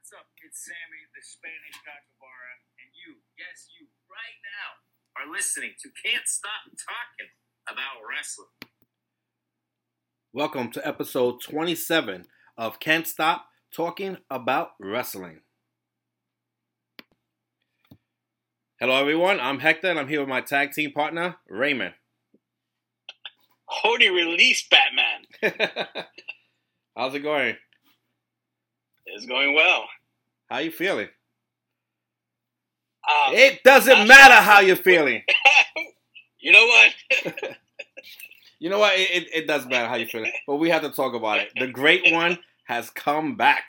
What's up? It's Sammy, the Spanish Capybara, and you, yes, you, right now, are listening to Can't Stop Talking About Wrestling. Welcome to episode 27 of Can't Stop Talking About Wrestling. Hello, everyone. I'm Hector, and I'm here with my tag team partner, Raymond. Holy release, Batman. How's it going? It's going well. How you feeling? Um, It doesn't matter how you're feeling. you know what? You know what? It, it, it does matter how you're feeling, but we have to talk about it. The great one has come back.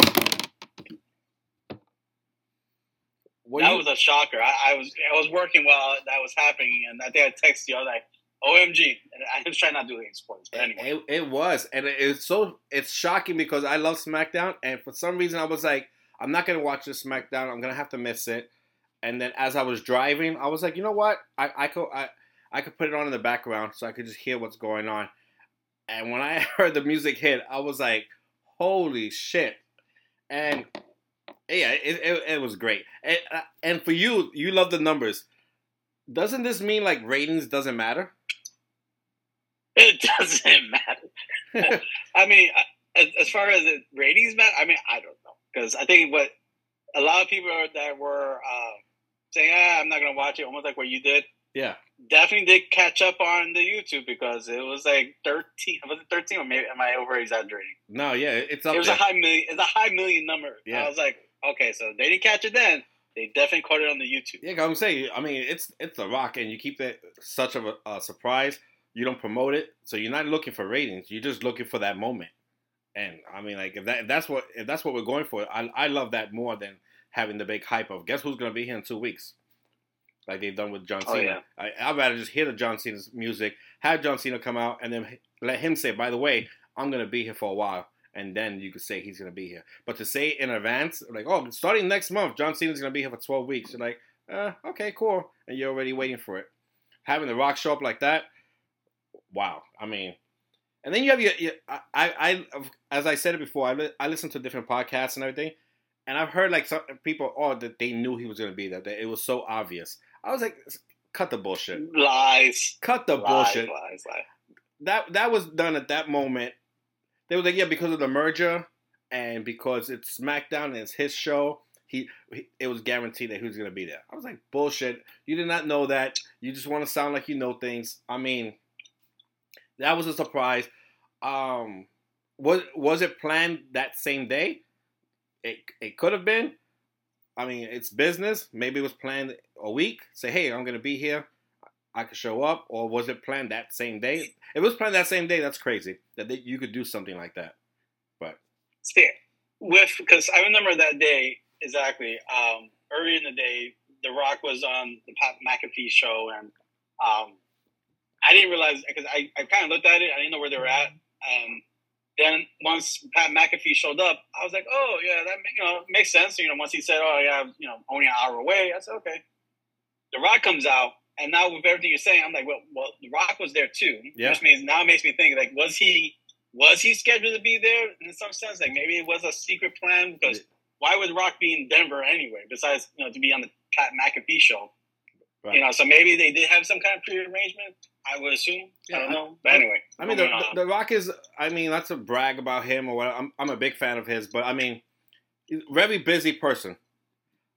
What that you- was a shocker. I, I was I was working while that was happening, and I think I texted you. I was like, "OMG!" I was trying not to do any sports, but anyway. It, it was, and it- it's so it's shocking because I love SmackDown, and for some reason I was like, I'm not gonna watch this SmackDown. I'm gonna have to miss it. And then as I was driving, I was like, you know what? I I could I I could put it on in the background so I could just hear what's going on. And when I heard the music hit, I was like, holy shit! And yeah, it, it, it was great. And, uh, and for you, you love the numbers. Doesn't this mean like ratings doesn't matter? It doesn't matter. I mean, as, far as ratings matter, I mean, I don't know because I think what a lot of people are, that were uh, saying, ah, "I'm not gonna watch it," almost like what you did. yeah. Definitely did catch up on the YouTube because it was like 13. Was it 13 or maybe am I over exaggerating? No, yeah, it's up It was there. a high million. It's a high million number. Yeah. I was like, okay, so they didn't catch it then. They definitely caught it on the YouTube. Yeah, I'm saying. I mean, it's it's The Rock, and you keep that such of a, a surprise. You don't promote it, so you're not looking for ratings. You're just looking for that moment. And I mean, like if, that, if that's what if that's what we're going for, I I love that more than having the big hype of guess who's gonna be here in two weeks, like they've done with John Oh, Cena. yeah. I, I'd rather just hear the John Cena's music, have John Cena come out, and then let him say, by the way, I'm gonna be here for a while, and then you could say he's gonna be here. But to say in advance, like, oh, starting next month, John Cena's gonna be here for 12 weeks, you're like, uh, okay, cool, and you're already waiting for it. Having the Rock show up like that, wow. I mean, and then you have your, your I, I, as I said it before, I, li- I listen to different podcasts and everything, and I've heard like some people, oh, that they knew he was gonna be there, that it was so obvious. I was like, cut the bullshit, Lies. cut the lies, bullshit lies, lies. that that was done at that moment. They were like, yeah, because of the merger and because it's SmackDown and it's his show, he, he it was guaranteed that he was gonna be there. I was like, bullshit. You did not know that. You just want to sound like you know things. I mean, that was a surprise. Um, was was it planned that same day? It it could have been. I mean, it's business. Maybe it was planned a week. Say, hey, I'm gonna be here. I could show up, or was it planned that same day? It was planned that same day, that's crazy that they, you could do something like that. But see, with because I remember that day exactly. Um, early in the day, The Rock was on the Pat McAfee show, and um, I didn't realize because I, I kind of looked at it. I didn't know where they were at. Um, then once Pat McAfee showed up, I was like, oh yeah, that you know makes sense. You know, once he said, oh yeah, you know, only an hour away, I said okay. The Rock comes out, and now with everything you're saying, I'm like, well, well, The Rock was there too, Yeah. which means now it makes me think like, was he was he scheduled to be there in some sense? Like maybe it was a secret plan because why would Rock be in Denver anyway? Besides, you know, to be on the Pat McAfee show, Right. you know, so maybe they did have some kind of pre-arrangement. I would assume. I don't Yeah, know, but anyway, I mean, the, the, Rock is. I mean, not to brag about him or what. I'm, I'm a big fan of his, but I mean, he's a very busy person.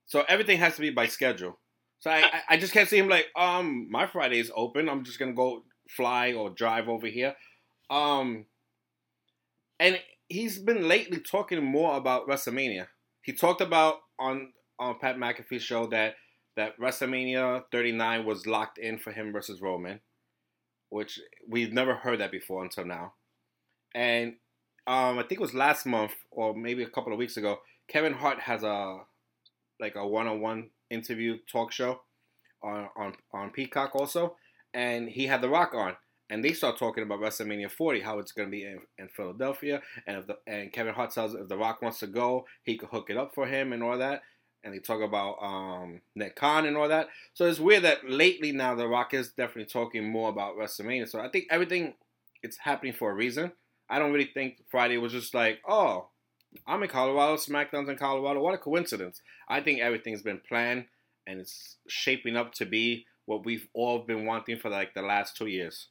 So everything has to be by schedule. So I, I, I just can't see him like, um, my Friday is open. I'm just gonna go fly or drive over here. Um, and he's been lately talking more about WrestleMania. He talked about on on Pat McAfee's show that that WrestleMania 39 was locked in for him versus Roman, which we've never heard that before until now. And um, I think it was last month or maybe a couple of weeks ago. Kevin Hart has a like a one-on-one interview talk show on on on Peacock also, and he had The Rock on, and they start talking about WrestleMania 40, how it's going to be in, in Philadelphia, and if the and Kevin Hart says if The Rock wants to go, he could hook it up for him and all that. And they talk about um, Nick Khan and all that. So it's weird that lately now The Rock is definitely talking more about WrestleMania. So I think everything it's happening for a reason. I don't really think Friday was just like, oh, I'm in Colorado. SmackDown's in Colorado. What a coincidence! I think everything's been planned and it's shaping up to be what we've all been wanting for like the last two years.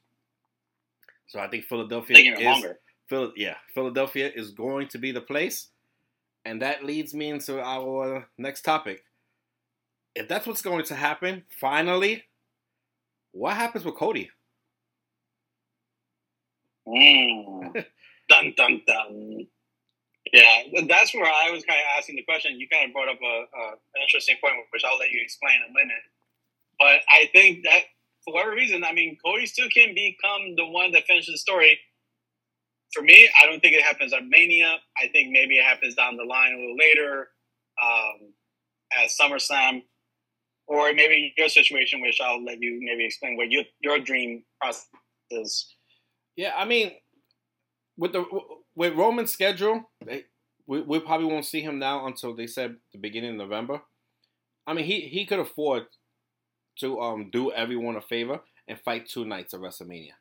So I think Philadelphia Taking is longer. Phil, yeah, Philadelphia is going to be the place, and that leads me into our next topic. If that's what's going to happen, finally, what happens with Cody? Mm. dun dun dun. Yeah, that's where I was kind of asking the question. You kind of brought up a, a an interesting point, which I'll let you explain in a minute. But I think that for whatever reason, I mean, Cody still can become the one that finishes the story. For me, I don't think it happens at Mania. I think maybe it happens down the line a little later um, at SummerSlam, or maybe your situation, which I'll let you maybe explain what your your dream process is. Yeah, I mean, with the with Roman's schedule, they, we we probably won't see him now until they said the beginning of November. I mean, he he could afford to um do everyone a favor and fight two nights at WrestleMania.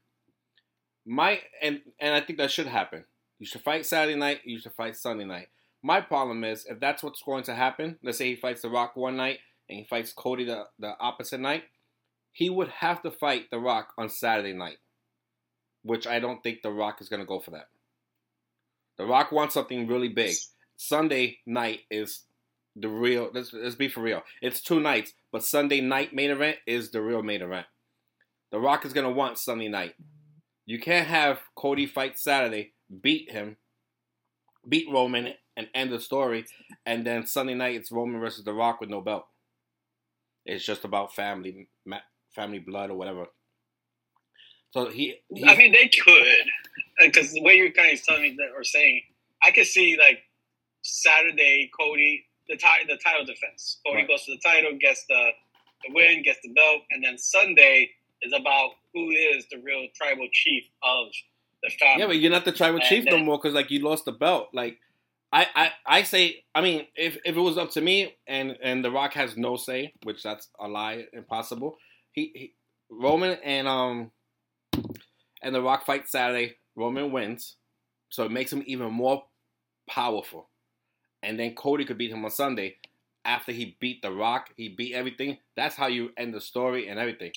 My and and I think that should happen. You should fight Saturday night. You should fight Sunday night. My problem is if that's what's going to happen. Let's say he fights The Rock one night and he fights Cody the, the opposite night. He would have to fight The Rock on Saturday night, which I don't think The Rock is going to go for that. The Rock wants something really big. Sunday night is the real. Let's, let's be for real. It's two nights, but Sunday night main event is the real main event. The Rock is going to want Sunday night. You can't have Cody fight Saturday, beat him, beat Roman, and end the story, and then Sunday night it's Roman versus The Rock with no belt. It's just about family, family blood or whatever. So he, he I mean, they could, because the way you're kind of telling me that or saying, I could see like Saturday, Cody the ti- the title defense. Cody Right. goes to the title, gets the the win, gets the belt, and then Sunday is about who is the real tribal chief of the family. Yeah, but you're not the tribal And chief no more because like you lost the belt. Like I, I, I say, I mean, if, if it was up to me and and The Rock has no say, which that's a lie, impossible. He, he Roman and um and The Rock fight Saturday. Roman wins, so it makes him even more powerful. And then Cody could beat him on Sunday. After he beat The Rock, he beat everything. That's how you end the story and everything.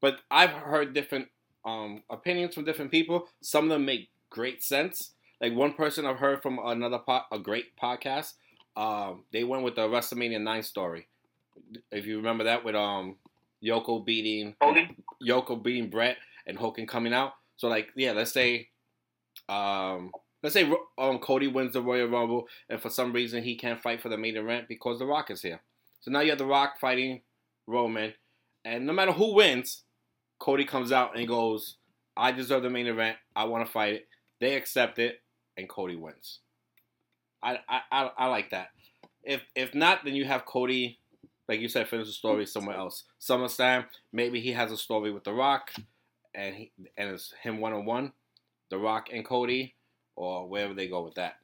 But I've heard different um, opinions from different people. Some of them make great sense. Like one person I've heard from another po- a great podcast. Um, they went with the WrestleMania nine story. If you remember that with um Yoko beating Hogan. Yoko beating Brett and Hogan coming out. So like yeah, let's say um let's say um Cody wins the Royal Rumble and for some reason he can't fight for the main event because The Rock is here. So now you have The Rock fighting Roman and no matter who wins, Cody comes out and goes, I deserve the main event. I want to fight it. They accept it and Cody wins. I, I, I, I like that. If if not, then you have Cody, like you said, finish the story somewhere else. SummerSlam, maybe he has a story with The Rock, and he, and it's him one on one, The Rock and Cody, or wherever they go with that.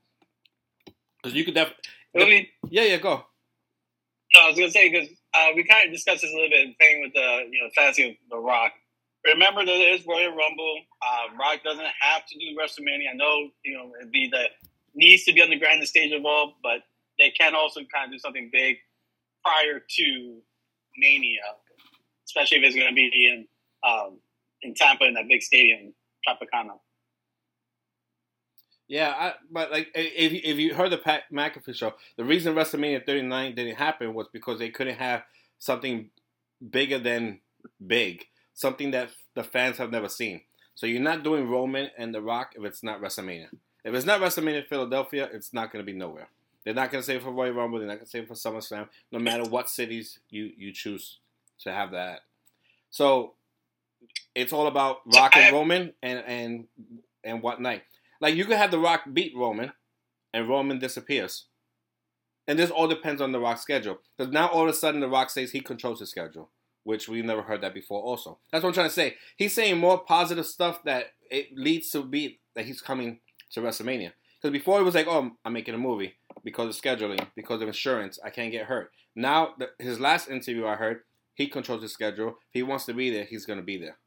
Because you could definitely, I mean, yeah, yeah, go. No, I was gonna say because uh, we kind of discussed this a little bit, in playing with the you know fantasy of the Rock. Remember there is Royal Rumble. Uh, Rock doesn't have to do WrestleMania. I know you know it'd be the needs to be on the grandest stage of all, but they can also kind of do something big prior to Mania, especially if it's going to be in um, in Tampa in that big stadium, Tropicana. Yeah, I, but like if if you heard the Pat McAfee show, the reason WrestleMania 39 didn't happen was because they couldn't have something bigger than big, something that the fans have never seen. So you're not doing Roman and The Rock if it's not WrestleMania. If it's not WrestleMania Philadelphia, it's not going to be nowhere. They're not going to save for Royal Rumble. They're not going to save for SummerSlam. No matter what cities you you choose to have that. So it's all about Rock and Roman and and and what night. Like you could have The Rock beat Roman, and Roman disappears. And this all depends on The Rock's schedule. Because now all of a sudden The Rock says he controls his schedule, which we never heard that before. Also, that's what I'm trying to say. He's saying more positive stuff that it leads to be that he's coming to WrestleMania. Because before it was like, oh, I'm making a movie because of scheduling, because of insurance, I can't get hurt. Now the, his last interview I heard, he controls his schedule. If he wants to be there, he's gonna be there.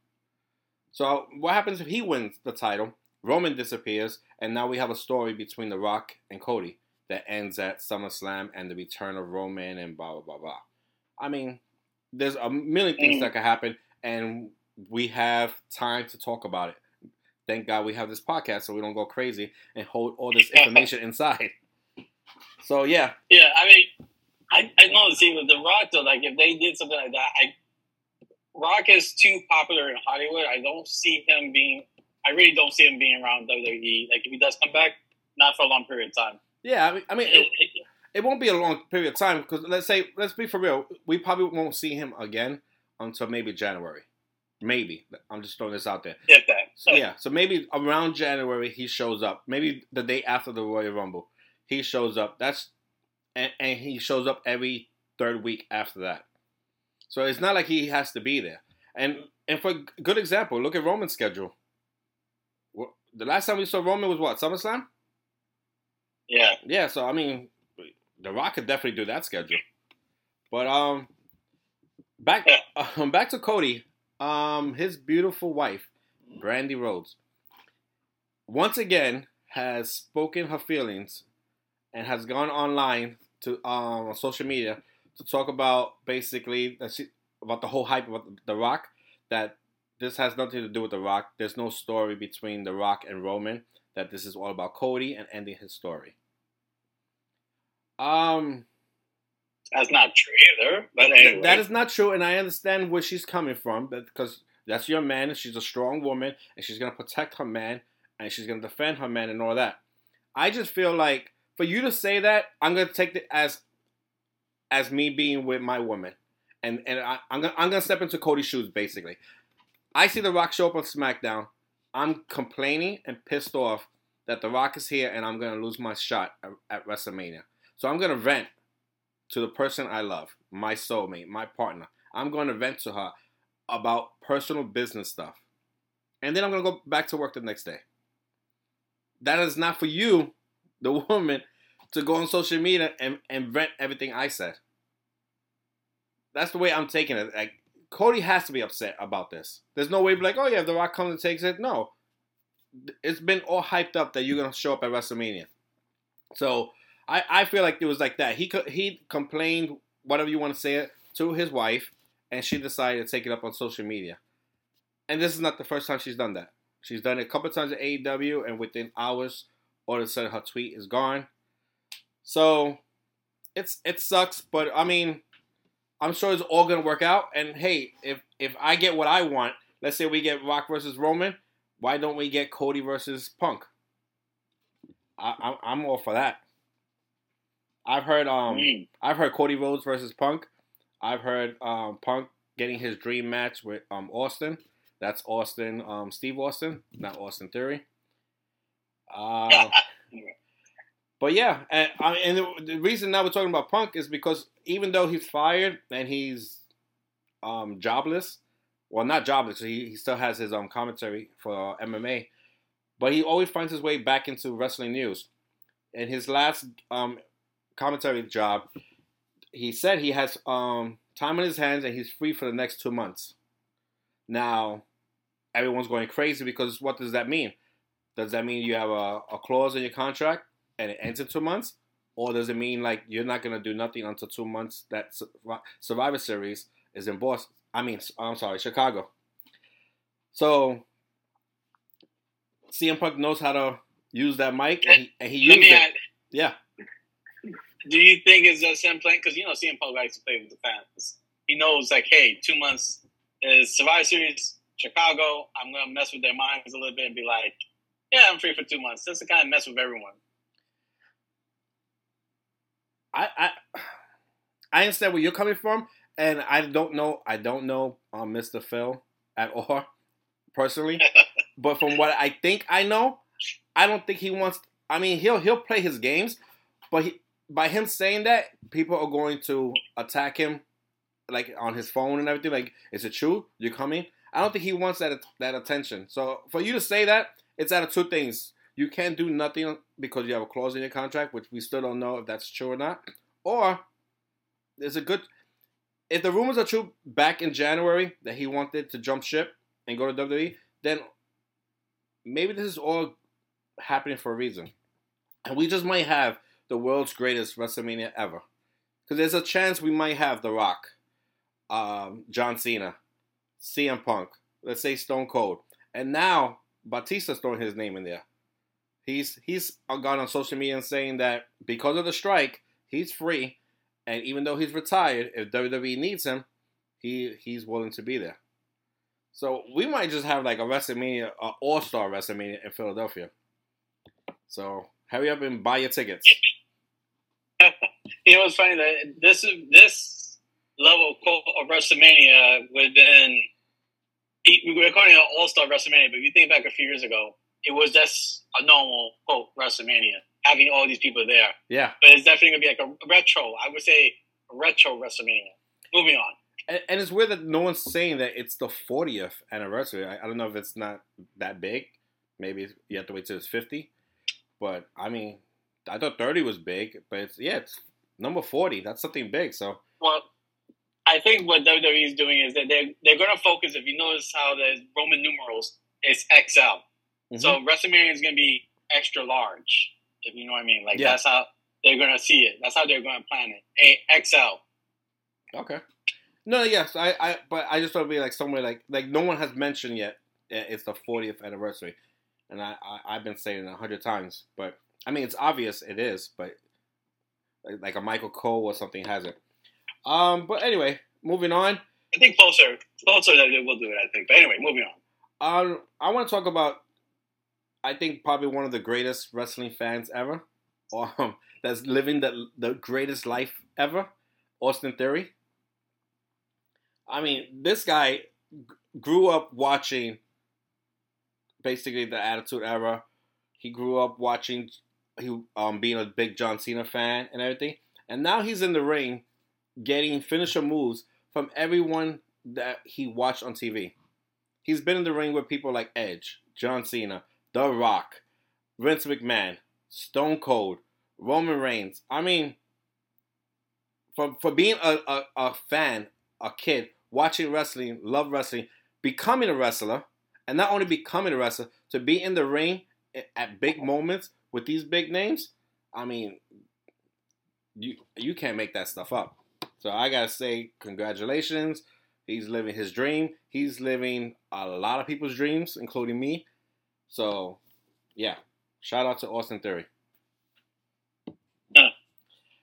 So what happens if he wins the title? Roman disappears, and now we have a story between The Rock and Cody. that ends at SummerSlam and the return of Roman and blah blah blah blah. I mean, there's a million things Mm. that could happen, and we have time to talk about it. Thank God we have this podcast so we don't go crazy and hold all this information inside. So yeah, Yeah, I mean, I, I know. See, with The Rock though, like if they did something like that, I Rock is too popular in Hollywood. I don't see him being. I really don't see him being around WWE. Like if he does come back, not for a long period of time. yeah. I mean, I mean It- it, it- won't be a long period of time because let's say let's be for real, we probably won't see him again until maybe January. Maybe I'm just throwing this out there. that. So yeah, so maybe around January he shows up. Maybe the day after the Royal Rumble, he shows up. That's and, and he shows up every third week after that. So it's not like he has to be there. And and for a good example, look at Roman's schedule. The last time we saw Roman was what SummerSlam. Yeah. Yeah, so I mean, The Rock could definitely do that schedule. But um, back um, back to Cody. Um, his beautiful wife, Brandi Rhodes, once again has spoken her feelings and has gone online to um on social media to talk about basically that she, about the whole hype about The Rock that this has nothing to do with The Rock. There's no story between The Rock and Roman. That this is all about Cody and ending his story. Um, That's not true either. But anyway, that is not true, and I understand where she's coming from, but because that's your man, and she's a strong woman, and she's gonna protect her man, and she's gonna defend her man, and all that. I just feel like for you to say that, I'm gonna take it as as me being with my woman, and and I, I'm gonna I'm gonna step into Cody's shoes basically. I see The Rock show up on SmackDown. I'm complaining and pissed off that The Rock is here, and I'm gonna lose my shot at, at WrestleMania. So I'm gonna vent to the person I love, my soulmate, my partner. I'm going to vent to her about personal business stuff. And then I'm going to go back to work the next day. That is not for you, the woman, to go on social media and, and vent everything I said. That's the way I'm taking it. Like Cody has to be upset about this. There's no way to be like, oh yeah, if The Rock comes and takes it. No. It's been all hyped up that you're gonna show up at WrestleMania. So I, I feel like it was like that. He he complained whatever you want to say it to his wife, and she decided to take it up on social media. And this is not the first time she's done that. She's done it a couple times at AEW, and within hours, all of a sudden her tweet is gone. So it's it sucks, but I mean, I'm sure it's all gonna work out. And hey, if if I get what I want, let's say we get Rock versus Roman, why don't we get Cody versus Punk? I, I'm all for that. I've heard um Mm. I've heard Cody Rhodes versus Punk. I've heard um, Punk getting his dream match with um, Austin. That's Austin, um, Steve Austin, not Austin Theory. Uh, but yeah, and, and the, the reason now we're talking about Punk is because even though he's fired and he's um, jobless, well, not jobless, he, he still has his um, commentary for MMA, but he always finds his way back into wrestling news. In his last um, commentary job, he said he has um, time on his hands and he's free for the next two months. Now, everyone's going crazy because what does that mean? Does that mean you have a, a clause in your contract and it ends in two months? Or does it mean like you're not going to do nothing until two months that Survivor Series is in Boston? I mean, I'm sorry, Chicago. So, CM Punk knows how to use that mic and he, and he used it. add, Yeah. Do you think it's just him playing? Because you know, CM Punk likes to play with the fans. He knows, like, hey, two months is Survivor Series, Chicago. I'm gonna mess with their minds a little bit and be like, yeah, I'm free for two months. Just to kind of mess with everyone. I, I I understand where you're coming from, and I don't know I don't know um, Mr. Phil at all personally, but from what I think I know, I don't think he wants. I mean, he'll he'll play his games, but he, by him saying that, people are going to attack him, like on his phone and everything. Like, is it true? You're coming? I don't think he wants that that attention. So for you to say that, it's out of two things. You can't do nothing because you have a clause in your contract, which we still don't know if that's true or not. Or there's a good. If the rumors are true back in January that he wanted to jump ship and go to WWE, then maybe this is all happening for a reason. And we just might have the world's greatest WrestleMania ever. Because there's a chance we might have The Rock, um, John Cena, CM Punk, let's say Stone Cold, and now Batista's throwing his name in there. He's he's gone on social media and saying that because of the strike, he's free, and even though he's retired, if WWE needs him, he he's willing to be there. So we might just have like a WrestleMania, an All Star WrestleMania in Philadelphia. So hurry up and buy your tickets. You know, it's funny that this this level of WrestleMania would have been we're calling it an All Star WrestleMania, but if you think back a few years ago, it was just a normal quote WrestleMania, having all these people there. Yeah, but it's definitely gonna be like a retro. I would say retro WrestleMania. Moving on. And, and, it's weird that no one's saying that it's the 40th anniversary. I, I don't know if it's not that big. Maybe you have to wait till it's 50. But I mean, I thought 30 was big, but it's yeah, it's number 40. That's something big. So well, I think what WWE is doing is that they're they're going to focus. If you notice how the Roman numerals is XL, mm-hmm. so WrestleMania is going to be extra large. If you know what I mean, like yeah. that's how they're going to see it. That's how they're going to plan it. A XL. Okay. No, yes, I, I, but I just thought it'd be like somewhere like, like no one has mentioned yet. It's the 40th anniversary, and I, I have been saying it a hundred times, but I mean it's obvious it is, but like, a Michael Cole or something has it. Um, but anyway, moving on. I think closer, closer that we'll do it. I think, but anyway, moving on. Um, I want to talk about. I think probably one of the greatest wrestling fans ever, um, that's living the the greatest life ever, Austin Theory. I mean, this guy grew up watching basically the Attitude Era. He grew up watching, he um, being a big John Cena fan and everything, and now he's in the ring, getting finisher moves from everyone that he watched on TV. He's been in the ring with people like Edge, John Cena, The Rock, Vince McMahon, Stone Cold, Roman Reigns. I mean, for for being a, a, a fan, a kid watching wrestling, love wrestling, becoming a wrestler, and not only becoming a wrestler, to be in the ring at big moments with these big names, I mean, you you can't make that stuff up. So I gotta say, congratulations. He's living his dream. He's living a lot of people's dreams, including me. So, yeah, shout out to Austin Theory. Uh,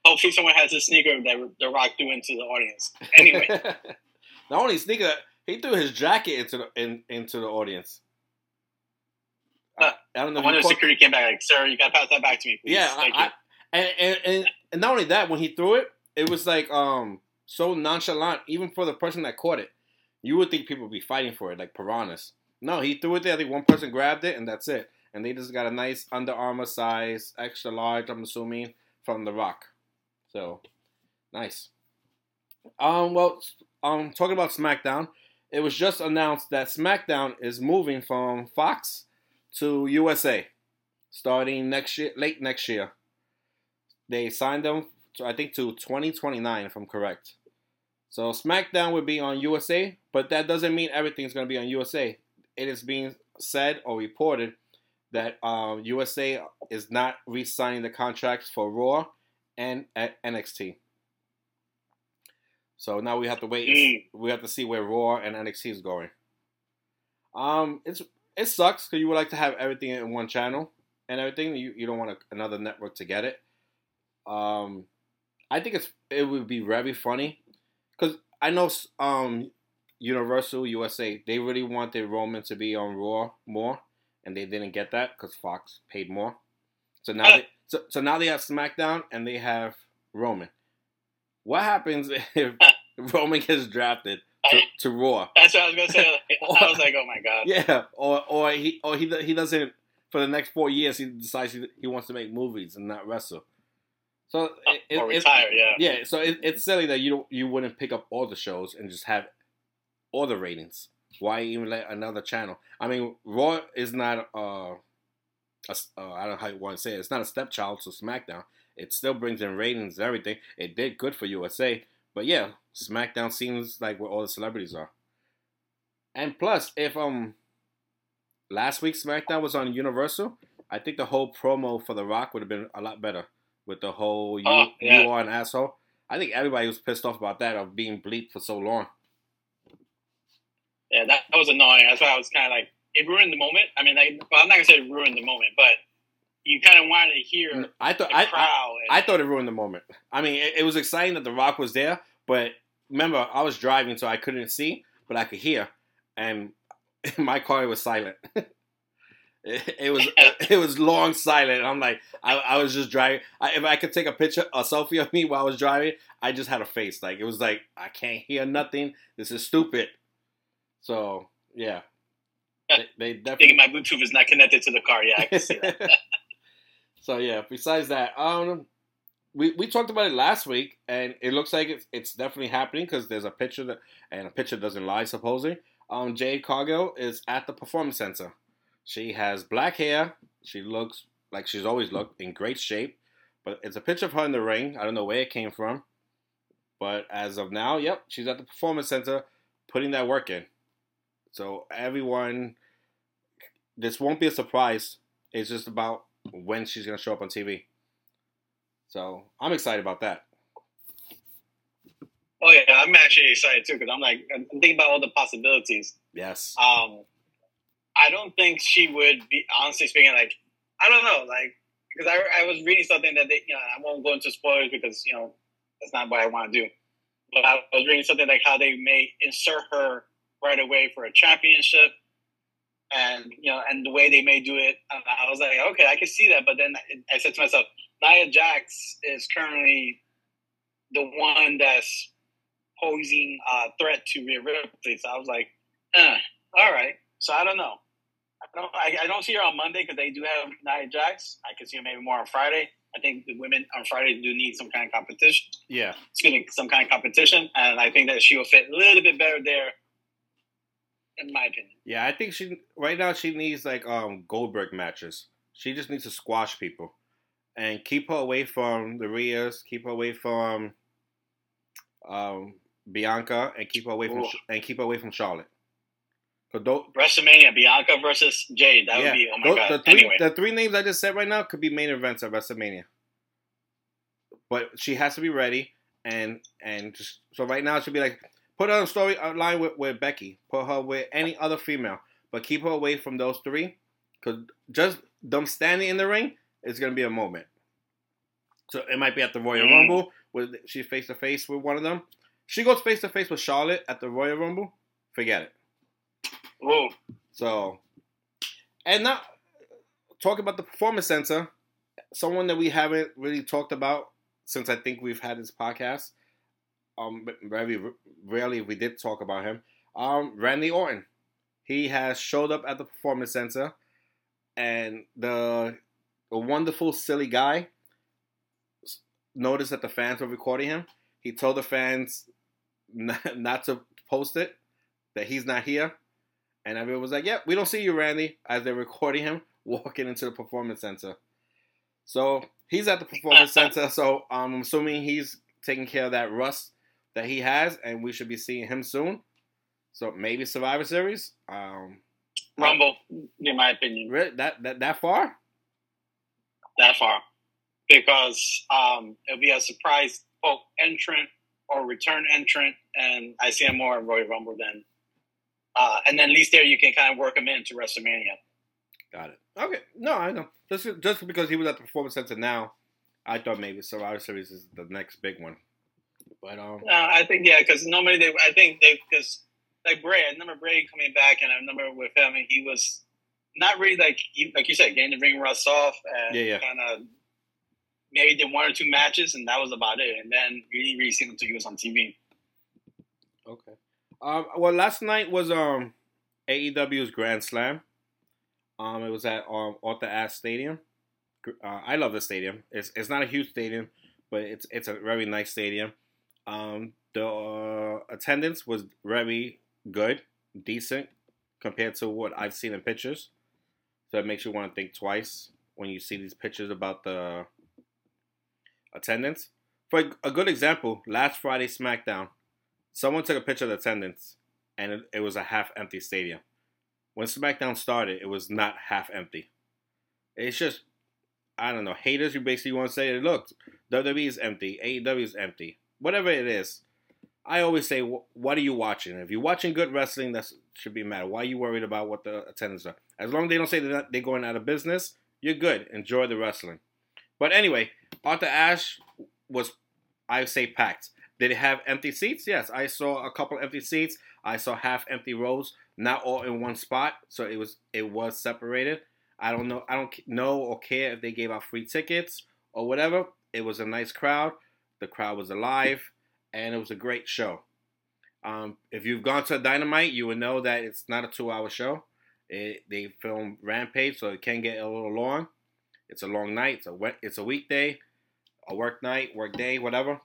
hopefully, someone has a sneaker that The Rock threw into the audience. Anyway. Not only sneaker, he threw his jacket into the in, into the audience. I, I, don't know. When the security came back, like, "Sir, you got to pass that back to me, please." Yeah, I, and, and, and and not only that, when he threw it, it was like um so nonchalant, even for the person that caught it. You would think people would be fighting for it, like piranhas. No, he threw it there. I think one person grabbed it, and that's it. And they just got a nice Under Armour size, extra large. I'm assuming from The Rock. So nice. Um, well, um, talking about SmackDown, it was just announced that SmackDown is moving from Fox to USA starting next year, late next year. They signed them, to, I think, to 2029, if I'm correct. So SmackDown would be on USA, but that doesn't mean everything's going to be on USA. It is being said or reported that um, USA is not re-signing the contracts for Raw and at NXT. So now we have to wait. We have to see where Raw and NXT is going. Um, it's it sucks because you would like to have everything in one channel and everything. You you don't want a, another network to get it. Um, I think it's it would be very funny because I know um Universal USA they really wanted Roman to be on Raw more, and they didn't get that because Fox paid more. So now they so, so now they have SmackDown and they have Roman. What happens if Roman gets drafted to, to Raw? That's what I was gonna say. or, I was like, oh my god. Yeah, or or he or he he doesn't for the next four years. He decides he, he wants to make movies and not wrestle. So it, or retire, yeah. Yeah, so it, it's silly that you don't you wouldn't pick up all the shows and just have all the ratings. Why even let another channel? I mean, Raw is not uh, a, uh I don't know how you want to say it. It's not a stepchild to SmackDown. It still brings in ratings and everything. It did good for USA. But yeah, SmackDown seems like where all the celebrities are. And plus, if um last week SmackDown was on Universal, I think the whole promo for The Rock would have been a lot better with the whole you Oh, yeah. you are an asshole. I think everybody was pissed off about that of being bleeped for so long. Yeah, that, that was annoying. That's why I was kind of like, it ruined the moment. I mean, like, well, I'm not gonna say it ruined the moment, but you kind of wanted to hear I thought the I, I crowd. I thought it ruined the moment. I mean, it, it was exciting that The Rock was there, but remember, I was driving, so I couldn't see, but I could hear, and my car was silent. it, it was it was long silent. I'm like, I, I was just driving. I, if I could take a picture, a selfie of me while I was driving, I just had a face. Like it was like I can't hear nothing. This is stupid. So yeah, they, they definitely. thinking my Bluetooth is not connected to the car. Yeah, I can see that. So yeah, besides that, um, we we talked about it last week, and it looks like it's it's definitely happening because there's a picture that and a picture doesn't lie. Supposedly, um, Jade Cargill is at the performance center. She has black hair. She looks like she's always looked in great shape, but it's a picture of her in the ring. I don't know where it came from, but as of now, yep, she's at the performance center putting that work in. So everyone, this won't be a surprise. It's just about when she's gonna show up on TV. So I'm excited about that. oh yeah, I'm actually excited too because I'm like, I'm thinking about all the possibilities. Yes. Um, I don't think she would be honestly speaking. Like, I don't know, like because I, I was reading something that they, you know, I won't go into spoilers because you know that's not what I want to do. But I was reading something like how they may insert her right away for a championship, and you know, and the way they may do it. I was like, okay, I can see that. But then I said to myself, Nia Jax is currently the one that's posing a threat to Rhea Ripley. So I was like, eh, all right. So I don't know. I don't. I, I don't see her on Monday because they do have Nia Jax. I can see her maybe more on Friday. I think the women on Friday do need some kind of competition. Yeah. Excuse me, some kind of competition, and I think that she will fit a little bit better there, in my opinion. Yeah. I think she right now she needs like um Goldberg matches. She just needs to squash people and keep her away from the Rheas. Keep her away from um Bianca and keep her away from Ooh. and keep her away from Charlotte. 'Cause tho- WrestleMania, Bianca versus Jade. That yeah, would be oh my god. the three anyway, the three names I just said right now could be main events at WrestleMania. But she has to be ready and and just so right now it should be like put her on a story line with, with Becky, put her with any other female, but keep her away from those three because just them standing in the ring is gonna be a moment. So it might be at the Royal Mhm. Rumble where she's face to face with one of them. She goes face to face with Charlotte at the Royal Rumble. Forget it. ooh, So, and now talk about the performance center, someone that we haven't really talked about since I think we've had this podcast. Um, but very rarely we did talk about him. Um, Randy Orton, he has showed up at the performance center, and the the wonderful silly guy noticed that the fans were recording him. He told the fans not, not to post it, that he's not here. And everyone was like, "Yep, we don't see you, Randy." As they're recording him walking into the performance center. So he's at the performance center. So I'm assuming he's taking care of that rust that he has, and we should be seeing him soon. So maybe Survivor Series. Um, Rumble, in my opinion. really, that that that far? that far because um, it'll be a surprise quote entrant or return entrant, and I see him more in Royal Rumble than. Uh, and then at least there you can kind of work him into WrestleMania. Got it. Okay. No, I know. Just just because he was at the performance center now, I thought maybe Survivor Series is the next big one. But um, Uh, I think yeah, because normally they, I think they, because like Bray, I remember Bray coming back, and I remember with him, and he was not really like he, like you said, getting the ring rust off, and Yeah, yeah. kind of maybe did one or two matches, and that was about it. And then you didn't really see him until he was on TV. Okay. Um, well, last night was um AEW's Grand Slam. Um, it was at um Arthur Ashe Stadium. Uh, I love the stadium. It's it's not a huge stadium, but it's it's a very nice stadium. Um, the uh, attendance was very good, decent compared to what I've seen in pictures. So it makes you want to think twice when you see these pictures about the attendance. For a, good example, last Friday SmackDown, someone took a picture of the attendance, and it, it was a half empty stadium. When SmackDown started, it was not half empty. It's just I don't know haters, you basically want to say, look, WWE is empty, AEW is empty, whatever it is. I always say, what are you watching? If you're watching good wrestling, that should be a matter. Why are you worried about what the attendance are? As long as they don't say that they're going out of business, you're good. Enjoy the wrestling. But anyway, Arthur Ashe was, I say, packed. Did it have empty seats? Yes, I saw a couple empty seats. I saw half empty rows, not all in one spot. So it was it was separated. I don't know. I don't know or care if they gave out free tickets or whatever. It was a nice crowd. The crowd was alive, and it was a great show. Um, if you've gone to Dynamite, you would know that it's not a two-hour show. It, they film Rampage, so it can get a little long. It's a long night. It's a it's a weekday, a work night, work day, whatever.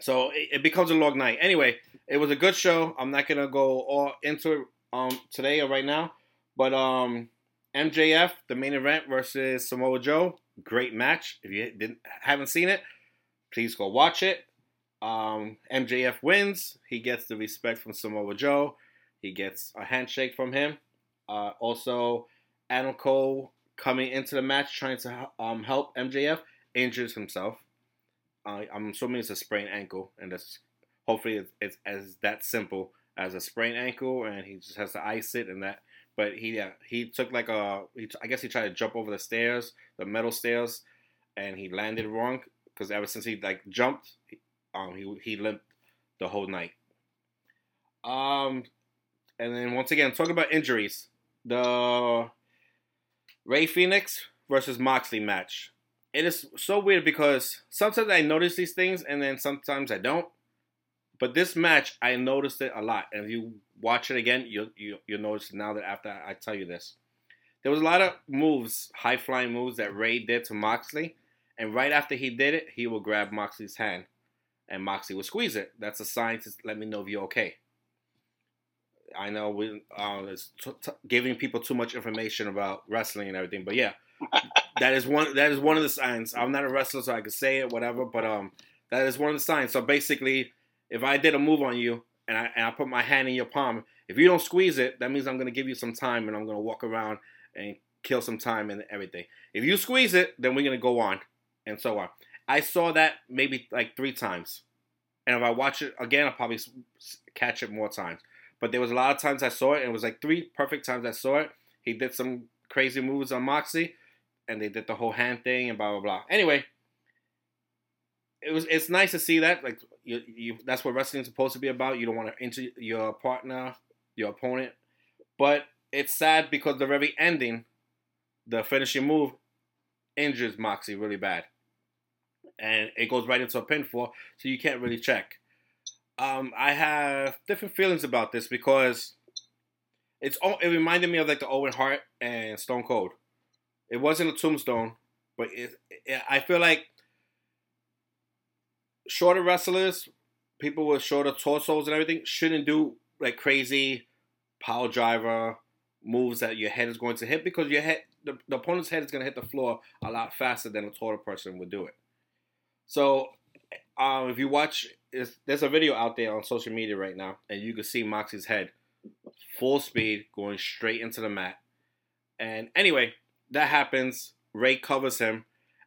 So it, it, becomes a long night. Anyway, it was a good show. I'm not gonna go all into it um today or right now, but um MJF the main event versus Samoa Joe, great match. If you didn't haven't seen it, please go watch it. Um, MJF wins. He gets the respect from Samoa Joe. He gets a handshake from him. Uh, also, Adam Cole coming into the match trying to um, help MJF injures himself. Uh, I'm assuming it's a sprained ankle, and that's hopefully it's, it's, as that simple as a sprained ankle, and he just has to ice it and that. But he he took like a he, I guess he tried to jump over the stairs, the metal stairs, and he landed wrong because ever since he like jumped, um, he he limped the whole night. Um, and then once again, talk about injuries, the Rey Fenix versus Moxley match it is so weird because sometimes I notice these things and then sometimes I don't. But this match, I noticed it a lot. And if you watch it again, you'll, you, you'll notice now that after I tell you this. There was a lot of moves, high flying moves that Rey did to Moxley. And right after he did it, he will grab Moxley's hand. And Moxley will squeeze it. That's a sign to let me know if you're okay. I know we uh, it's t- t- giving people too much information about wrestling and everything, but yeah, that is one that is one of the signs. I'm not a wrestler, so I can say it, whatever. But um, that is one of the signs. So basically, if I did a move on you and I, and I put my hand in your palm, if you don't squeeze it, that means I'm gonna give you some time and I'm gonna walk around and kill some time and everything. If you squeeze it, then we're gonna go on and so on. I saw that maybe like three times, and if I watch it again, I'll probably catch it more times. But there was a lot of times I saw it, and it was like three perfect times I saw it. He did some crazy moves on Moxie, and they did the whole hand thing and blah blah blah. Anyway, it was it's nice to see that like you, you that's what wrestling's supposed to be about. You don't want to injure your partner, your opponent, but it's sad because the very ending, the finishing move, injures Moxie really bad, and it goes right into a pinfall, so you can't really check. Um, I have different feelings about this because it's it reminded me of like the Owen Hart and Stone Cold. It wasn't a tombstone, but it, it, I feel like shorter wrestlers, people with shorter torsos and everything, shouldn't do like crazy power driver moves that your head is going to hit because your head, the, the opponent's head is going to hit the floor a lot faster than a taller person would do it. So, um, if you watch, there's a video out there on social media right now, and you can see Moxie's head full speed going straight into the mat. And anyway, that happens. Rey covers him,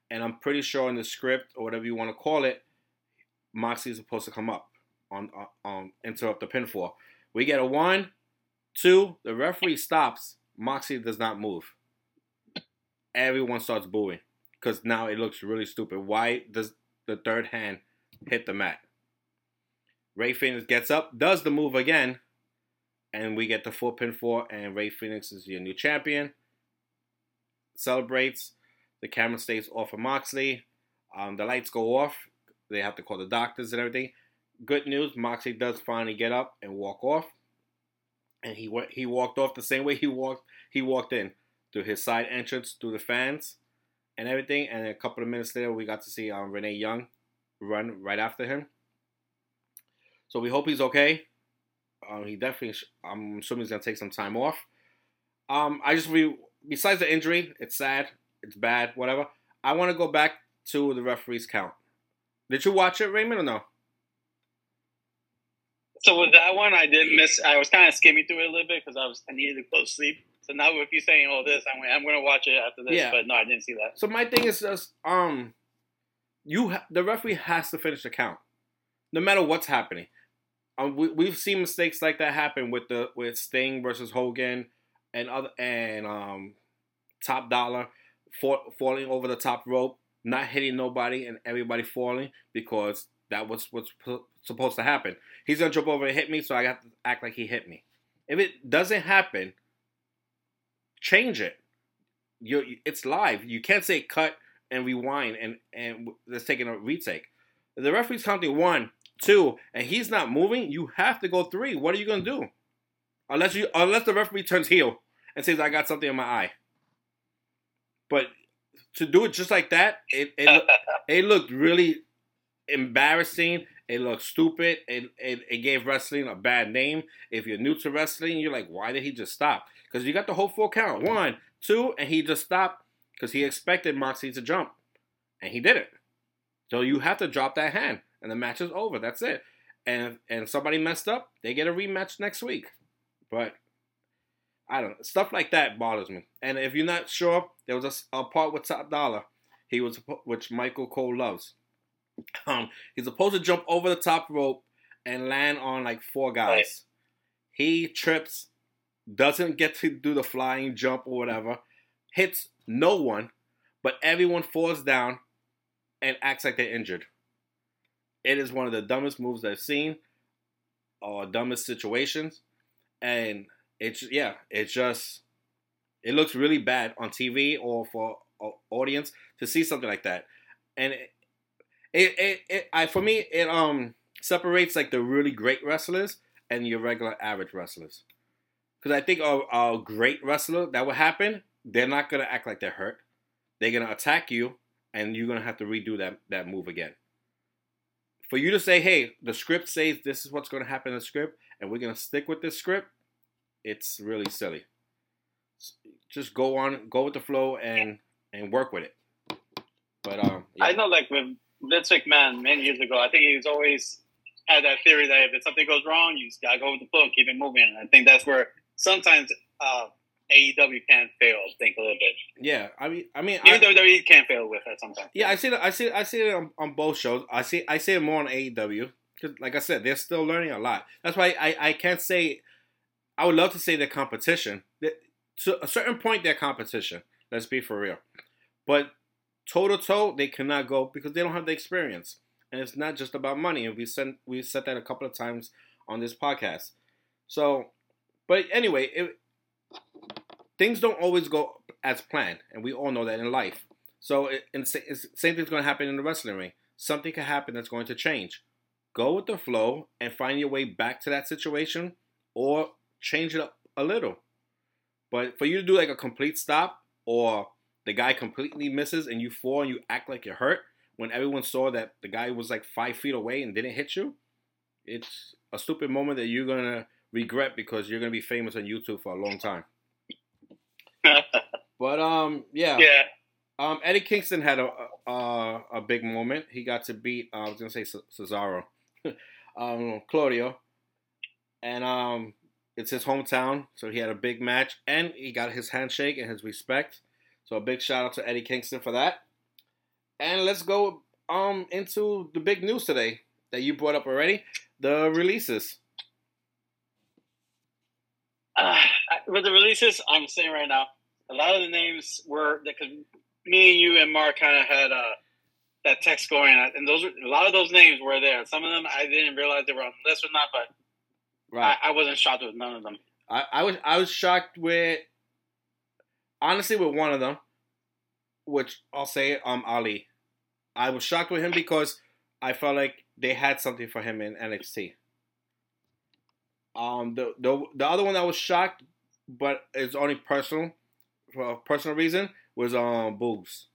and I'm pretty sure in the script or whatever you want to call it, Moxie is supposed to come up on uh, um interrupt the pinfall. We get a one, two. The referee stops. Moxie does not move. Everyone starts booing because now it looks really stupid. Why does the third hand hit the mat? Rey Fenix gets up, does the move again, and we get the four pin four, and Rey Fenix is your new champion celebrates. The camera stays off of Moxley. Um, the lights go off. They have to call the doctors and everything. Good news, Moxley does finally get up and walk off. And he went, he walked off the same way he walked he walked in through his side entrance through the fans and everything. And a couple of minutes later, we got to see um, Renee Young run right after him. So we hope he's okay. Um, he definitely, I'm assuming he's gonna take some time off. Um, I just re- besides the injury, it's sad, it's bad, whatever. I want to go back to the referee's count. Did you watch it, Raymond, or no? So with that one, I did miss. I was kind of skimming through it a little bit because I was I needed to go to sleep. So now if you're saying all this, I'm I'm gonna watch it after this. Yeah. But no, I didn't see that. So my thing is just um, you ha- the referee has to finish the count, no matter what's happening. Um, we we've seen mistakes like that happen with the with Sting versus Hogan, and other and um, Top Dolla, fall, falling over the top rope, not hitting nobody, and everybody falling because that was what's pu- supposed to happen. He's gonna jump over and hit me, so I have to act like he hit me. If it doesn't happen, change it you it's live. You can't say cut and rewind and and let's take a retake. If the referee's counting one, two, and he's not moving, you have to go three. What are you gonna do? Unless you unless the referee turns heel and says I got something in my eye. But to do it just like that, it it, it looked really embarrassing. It looked stupid. It, it it gave wrestling a bad name. If you're new to wrestling, you're like, why did he just stop? Because you got the whole full count. One, two, and he just stopped because he expected Moxie to jump, and he did it. So you have to drop that hand, and the match is over. That's it. And and somebody messed up, they get a rematch next week. But I don't know. Stuff like that bothers me. And if you're not sure, there was a part with Top Dolla. He was which Michael Cole loves. Um, he's supposed to jump over the top rope and land on like four guys. Right. He trips, doesn't get to do the flying jump or whatever, hits no one, but everyone falls down and acts like they're injured. It is one of the dumbest moves I've seen, or dumbest situations, and it's yeah, it's just it looks really bad on TV or for audience to see something like that, and it, it, it, it I for me it um separates like the really great wrestlers and your regular average wrestlers, because I think a, a great wrestler that would happen, they're not gonna act like they're hurt, they're gonna attack you, and you're gonna have to redo that that move again. For you to say, hey, the script says this is what's gonna happen in the script, and we're gonna stick with this script, it's really silly. Just go on, go with the flow, and and work with it. But um, yeah. I know, like with Vince McMahon many years ago, I think he's always had that theory that if something goes wrong, you just gotta go with the flow, and keep it moving. And I think that's where sometimes uh, AEW can fail. I think a little bit. yeah, I mean, I mean, Even I, WWE can fail with it sometimes. yeah, I see it. I see. I see it on, on both shows. I see. I see it more on AEW because, like I said, they're still learning a lot. That's why I, I can't say. I would love to say they're competition. To a certain point, they're competition. Let's be for real. But toe to toe, they cannot go because they don't have the experience, and it's not just about money. And we said we said that a couple of times on this podcast. So, but anyway, it, things don't always go as planned, and we all know that in life. So, it, and same thing's going to happen in the wrestling ring. Something can happen that's going to change. Go with the flow and find your way back to that situation, or change it up a little. But for you to do like a complete stop, or the guy completely misses and you fall and you act like you're hurt when everyone saw that the guy was like five feet away and didn't hit you, it's a stupid moment that you're gonna regret because you're gonna be famous on YouTube for a long time. But um, yeah, yeah. um, Eddie Kingston had a a, a big moment. He got to beat uh, I was gonna say Ce- Cesaro, um, Claudio, and um, it's his hometown, so he had a big match, and he got his handshake and his respect. So a big shout out to Eddie Kingston for that. And let's go um into the big news today that you brought up already, the releases. Uh, with the releases, I'm saying right now, a lot of the names were because me and you and Mark kind of had uh, that text going, and those were, a lot of those names were there. Some of them I didn't realize they were on the list or not, but Right. I, I wasn't shocked with none of them. I, I was I was shocked with honestly with one of them, which I'll say um Ali. I was shocked with him because I felt like they had something for him in NXT. Um the the the other one that was shocked, but it's only personal for a personal reason was um Boogs.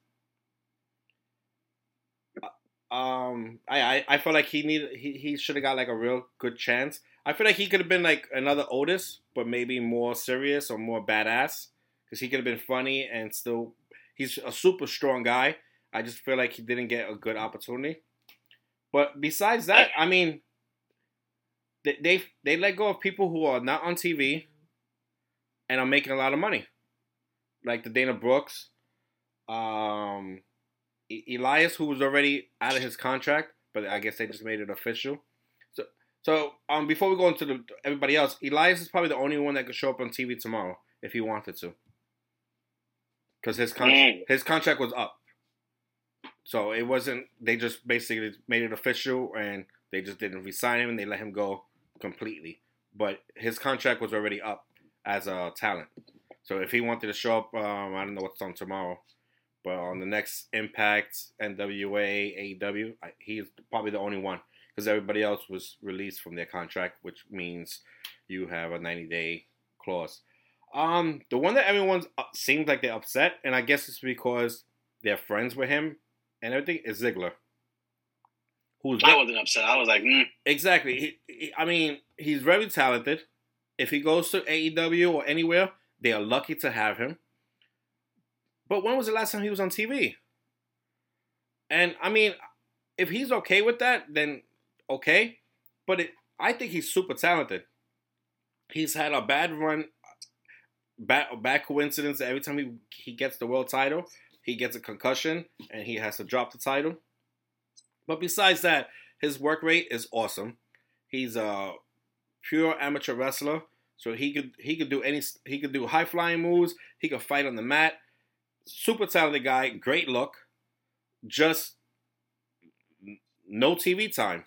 Um, I, I, I felt like he needed he, he should have got like a real good chance. I feel like he could have been like another Otis, but maybe more serious or more badass. Because he could have been funny and still, he's a super strong guy. I just feel like he didn't get a good opportunity. But besides that, I mean, they they, they let go of people who are not on TV. and are making a lot of money, like the Dana Brooks, um, E- Elias, who was already out of his contract, but I guess they just made it official. So, so um, before we go into the, everybody else, Elias is probably the only one that could show up on TV tomorrow if he wanted to, because his con- his contract was up. So it wasn't. They just basically made it official, and they just didn't resign him, and they let him go completely. But his contract was already up as a talent. So if he wanted to show up, um, I don't know what's on tomorrow, but on the next Impact, NWA, AEW, I, he's probably the only one because everybody else was released from their contract, which means you have a 90 day clause. Um, the one that everyone seems like they're upset, and I guess it's because they're friends with him and everything, is Ziggler. Who's I wasn't upset. I was like, mm, Exactly. He, he, I mean, he's very talented. If he goes to AEW or anywhere, they are lucky to have him. But when was the last time he was on TV? And I mean, if he's okay with that, then okay. But it, I think he's super talented. He's had a bad run, bad bad coincidence. that Every time he he gets the world title, he gets a concussion and he has to drop the title. But besides that, his work rate is awesome. He's a pure amateur wrestler, so he could he could do any he could do high flying moves. He could fight on the mat. Super talented guy, great look. Just no TV time.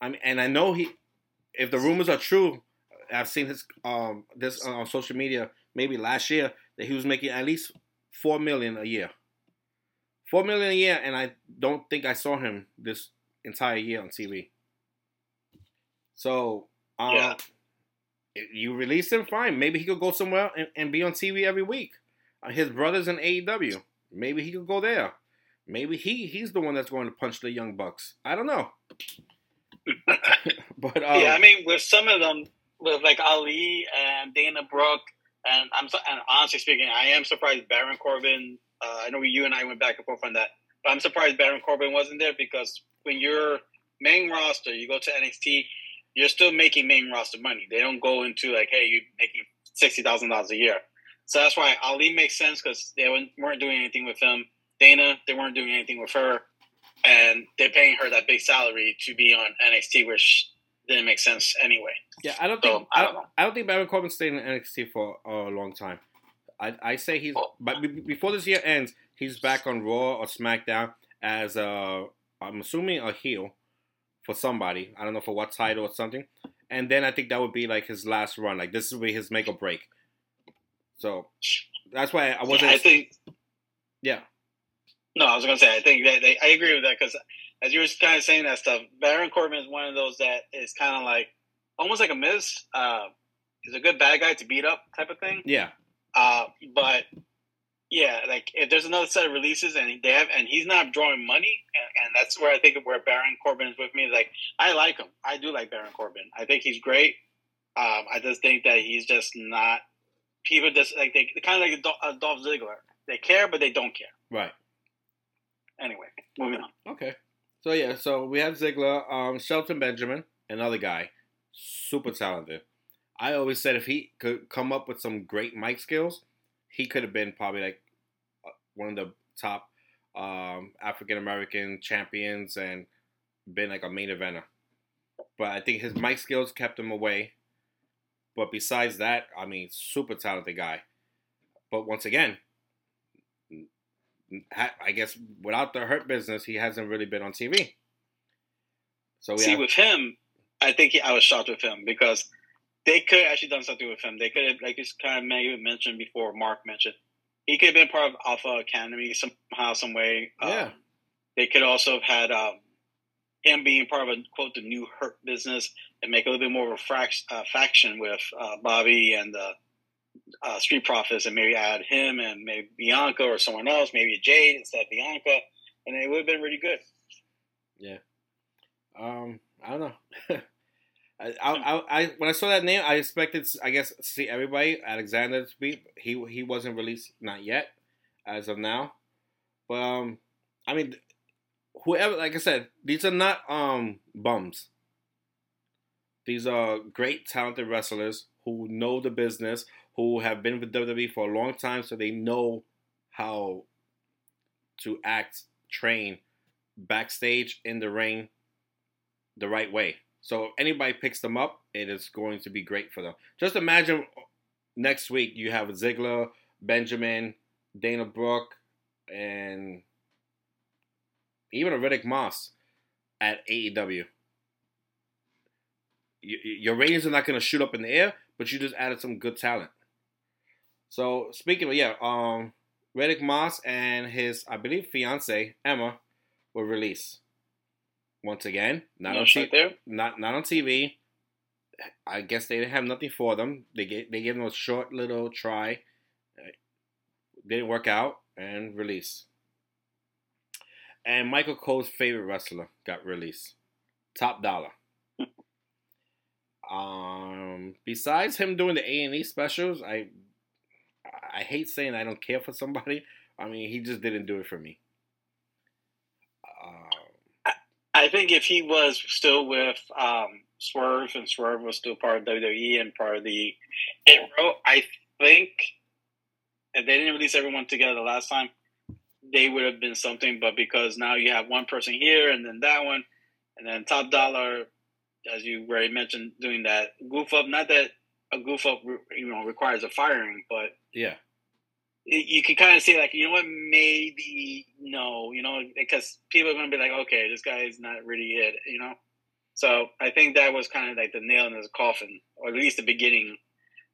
I mean, and I know he. If the rumors are true, I've seen his um this on social media maybe last year that he was making at least four million a year. Four million a year, and I don't think I saw him this entire year on TV. So, um, Yeah. you release him, fine. Maybe he could go somewhere and, and be on TV every week. Uh, his brother's in AEW. Maybe he could go there. Maybe he he's the one that's going to punch the young bucks. I don't know. but um, yeah. I mean, with some of them, with like Ali and Dana Brooke, and I'm and honestly speaking, I am surprised Baron Corbin. Uh, I know you and I went back and forth on that, but I'm surprised Baron Corbin wasn't there because when you're main roster, you go to NXT, you're still making main roster money. They don't go into like, hey, you're making sixty thousand dollars a year. So that's why Ali makes sense because they weren't- weren't doing anything with him. Dana, they weren't doing anything with her, and they're paying her that big salary to be on NXT, which didn't make sense anyway. Yeah, I don't So, think I I don't. I don't think Baron Corbin stayed in NXT for a long time. I I say he's Oh. but before this year ends, he's back on Raw or SmackDown as a I'm assuming a heel for somebody. I don't know for what title or something. And then I think that would be like his last run. Like this would be his make or break. So that's why I wasn't. I think yeah, no, I was gonna say I think that they, I agree with that because as you were kind of saying that stuff, Baron Corbin is one of those that is kind of like almost like a Miz. Uh, he's a good bad guy to beat up type of thing. yeah, Uh, but yeah, like if there's another set of releases and they have and he's not drawing money, and, and that's where I think of where Baron Corbin is with me. Like I like him, I do like Baron Corbin. I think he's great. Um, I just think that he's just not. People just like they kind of like a Dolph Ziggler. They care, but they don't care. right. Anyway, moving on. Okay. So yeah, so we have Ziggler, um, Shelton Benjamin, another guy, super talented. I always said if he could come up with some great mic skills, he could have been probably like uh, one of the top um, African American champions and been like a main eventer. But I think his mic skills kept him away. But besides that, I mean, super talented guy. But once again, I guess without the hurt business, he hasn't really been on TV. So we See, have, with him, I think he, I was shocked with him because they could have actually done something with him. They could have, like you kind of maybe mentioned before, Mark mentioned, he could have been part of Alpha Academy somehow, some way. Um, Yeah. they could also have had um, him being part of a quote the new hurt business and make a little bit more of a frac- uh, faction with uh, Bobby and the uh, Street Profits, and maybe add him and maybe Bianca or someone else, maybe Jade instead of Bianca, and it would have been really good. Yeah. Um, I don't know. I, I, I, when I saw that name, I expected, I guess, see everybody. Alexander to be he he wasn't released not yet, as of now. But um, I mean, whoever, like I said, these are not um bums. These are great, talented wrestlers who know the business, who have been with WWE for a long time, so they know how to act, train backstage in the ring the right way. So if anybody picks them up, it is going to be great for them. Just imagine next week you have Ziggler, Benjamin, Dana Brooke, and even a Riddick Moss at AEW. Your ratings are not going to shoot up in the air, but you just added some good talent. So speaking of yeah, um, Moss and his I believe fiance Emma were released once again. Not No on TV. Not not on TV. I guess they didn't have nothing for them. They gave they gave them a short little try. Didn't work out and release. And Michael Cole's favorite wrestler got released. Top Dolla. um besides him doing the A and E specials, I I hate saying I don't care for somebody. I mean, he just didn't do it for me. Uh, I think if he was still with um, Swerve and Swerve was still part of WWE and part of the Hit Row, I think if they didn't release everyone together the last time, they would have been something. But because now you have one person here and then that one, and then Top Dolla, as you already mentioned, doing that goof up. Not that a goof up, you know, requires a firing, but yeah. you can kind of say like, you know what, maybe no, you know, because people are going to be like, okay, this guy is not really it, you know. So I think that was kind of like the nail in his coffin, or at least the beginning.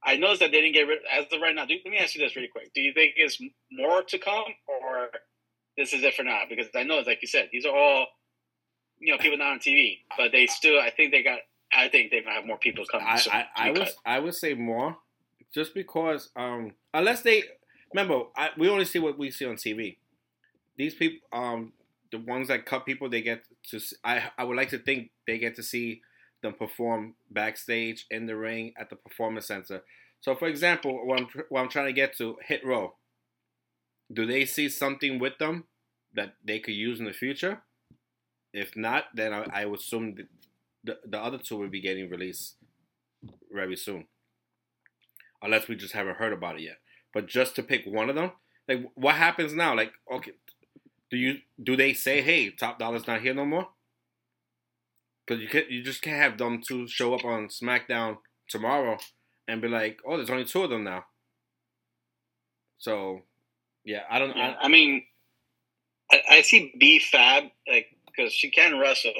I noticed that they didn't get rid as of right now. Do, let me ask you this really quick: Do you think it's more to come, or this is it for now? Because I know, it's like you said, these are all you know people not on TV, but they still. I think they got. I think they might have more people coming. I, soon I, I would. I would say more, just because um unless they remember I, we only see what we see on TV. These people um the ones that cut people they get to I I would like to think they get to see them perform backstage in the ring at the performance center. So for example, what I'm what I'm trying to get to hit row. Do they see something with them that they could use in the future? If not, then I, I would assume the, the other two will be getting released very soon. Unless we just haven't heard about it yet. But just to pick one of them, like what happens now? Like, okay, do you do they say, hey, Top Dolla's not here no more? Because you can you just can't have them two show up on SmackDown tomorrow and be like, oh, there's only two of them now. So, yeah, I don't. I, I mean, I, I see B Fab like because she can wrestle.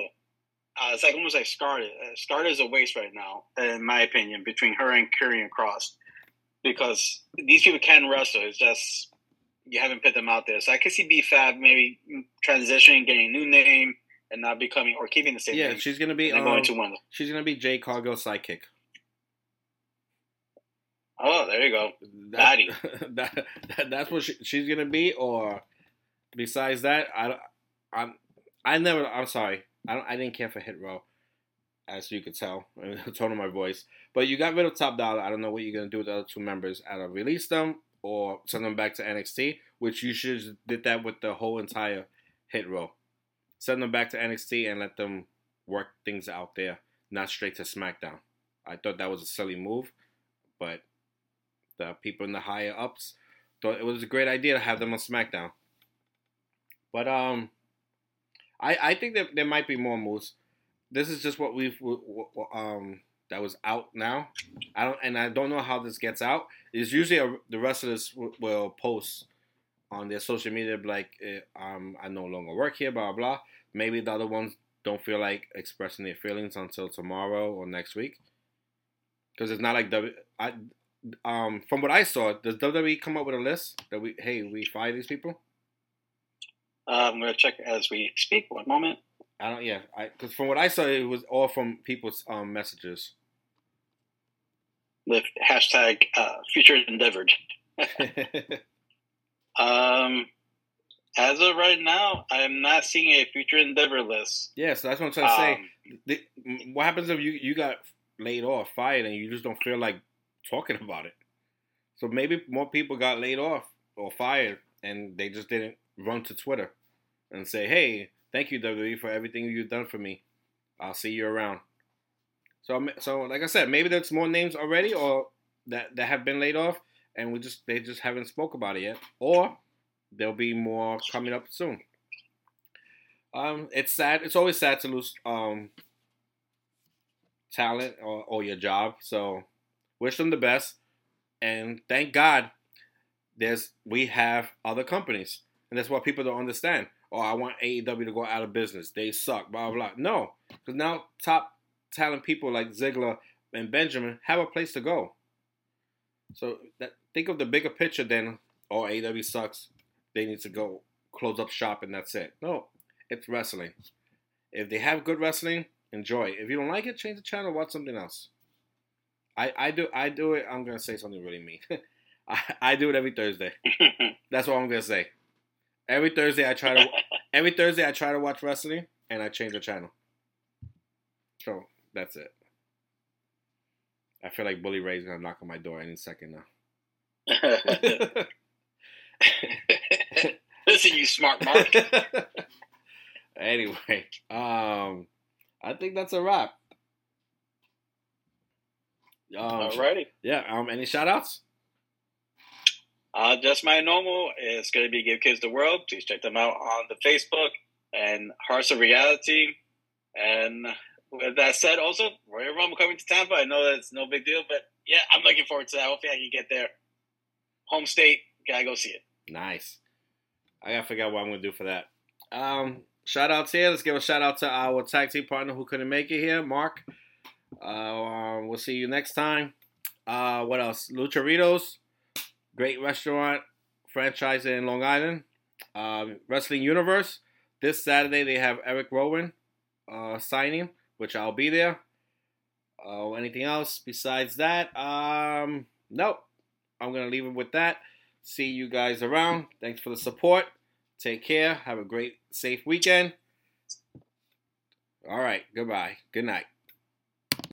Uh, it's like almost like Scarlett. Uh, is a waste right now, in my opinion, between her and Karrion Kross, because these people can wrestle. It's just you haven't put them out there. So I could see B Fab maybe transitioning, getting a new name, and not becoming or keeping the same yeah, name. she's gonna be. Um, going to one. she's gonna be Jade Cargill's sidekick. Oh, there you go. that, that, that that's what she, she's gonna be. Or besides that, I I'm I never. I'm sorry. I don't. I didn't care for Hit Row, as you could tell, the tone of my voice. But you got rid of Top Dolla. I don't know what you're gonna do with the other two members. Either release them or send them back to NXT, which you should did that with the whole entire Hit Row. Send them back to NXT and let them work things out there, not straight to SmackDown. I thought that was a silly move, but the people in the higher ups thought it was a great idea to have them on SmackDown. But um, I I think that there might be more moves. This is just what we've um that was out now. I don't and I don't know how this gets out. It's usually a, the wrestlers w- will post on their social media like eh, um I no longer work here, blah blah. blah. Maybe the other ones don't feel like expressing their feelings until tomorrow or next week. Because it's not like W. I, um, from what I saw, does WWE come up with a list that we hey we fire these people? Uh, I'm going to check as we speak. One moment. I don't yeah I because from what I saw it was all from people's um messages. The hashtag uh, future endeavored. Um, as of right now, I am not seeing a future endeavor list. yeah, so that's what I'm trying to say. Um, The, what happens if you you got laid off, fired, and you just don't feel like talking about it? So maybe more people got laid off or fired, and they just didn't run to Twitter and say, "Hey, thank you WWE for everything you've done for me. I'll see you around." So, so like I said, maybe there's more names already, or that that have been laid off, and we just they just haven't spoke about it yet, or there'll be more coming up soon. Um, it's sad. It's always sad to lose um talent or, or your job. So wish them the best, and thank God there's we have other companies, and that's what people don't understand. Oh, I want AEW to go out of business. They suck. Blah blah. blah. No, because now top talent people like Ziggler and Benjamin have a place to go. So that, think of the bigger picture than oh AEW sucks. They need to go close up shop and that's it. No, it's wrestling. If they have good wrestling, enjoy. If you don't like it, change the channel. Watch something else. I, I do I do it. I'm gonna say something really mean. I, I do it every Thursday. That's what I'm gonna say. Every Thursday I try to every Thursday I try to watch wrestling and I change the channel. So that's it. I feel like Bully Ray's gonna knock on my door any second now. Listen, you smart Mark. anyway, um, I think that's a wrap. Um, Alrighty. Yeah. Um. Any shout outs? Uh, just my normal is going to be Give Kids the World. Please check them out on the Facebook and Hearts of Reality. And with that said, also Royal Rumble coming to Tampa. I know that's no big deal, but yeah, I'm looking forward to that. Hopefully, I can get there. Home state, gotta go see it. Nice. I gotta figure out what I'm gonna do for that. Um, shout outs here. Let's give a shout out to our tag team partner who couldn't make it here, Mark. Uh, we'll see you next time. Uh, what else? Lucharitos, great restaurant franchise in Long Island. Um, Wrestling Universe. This Saturday they have Eric Rowan uh, signing, which I'll be there. Uh, anything else besides that? Um, nope. I'm gonna leave it with that. See you guys around. Thanks for the support. Take care. Have a great, safe weekend. All right. Goodbye. Good night.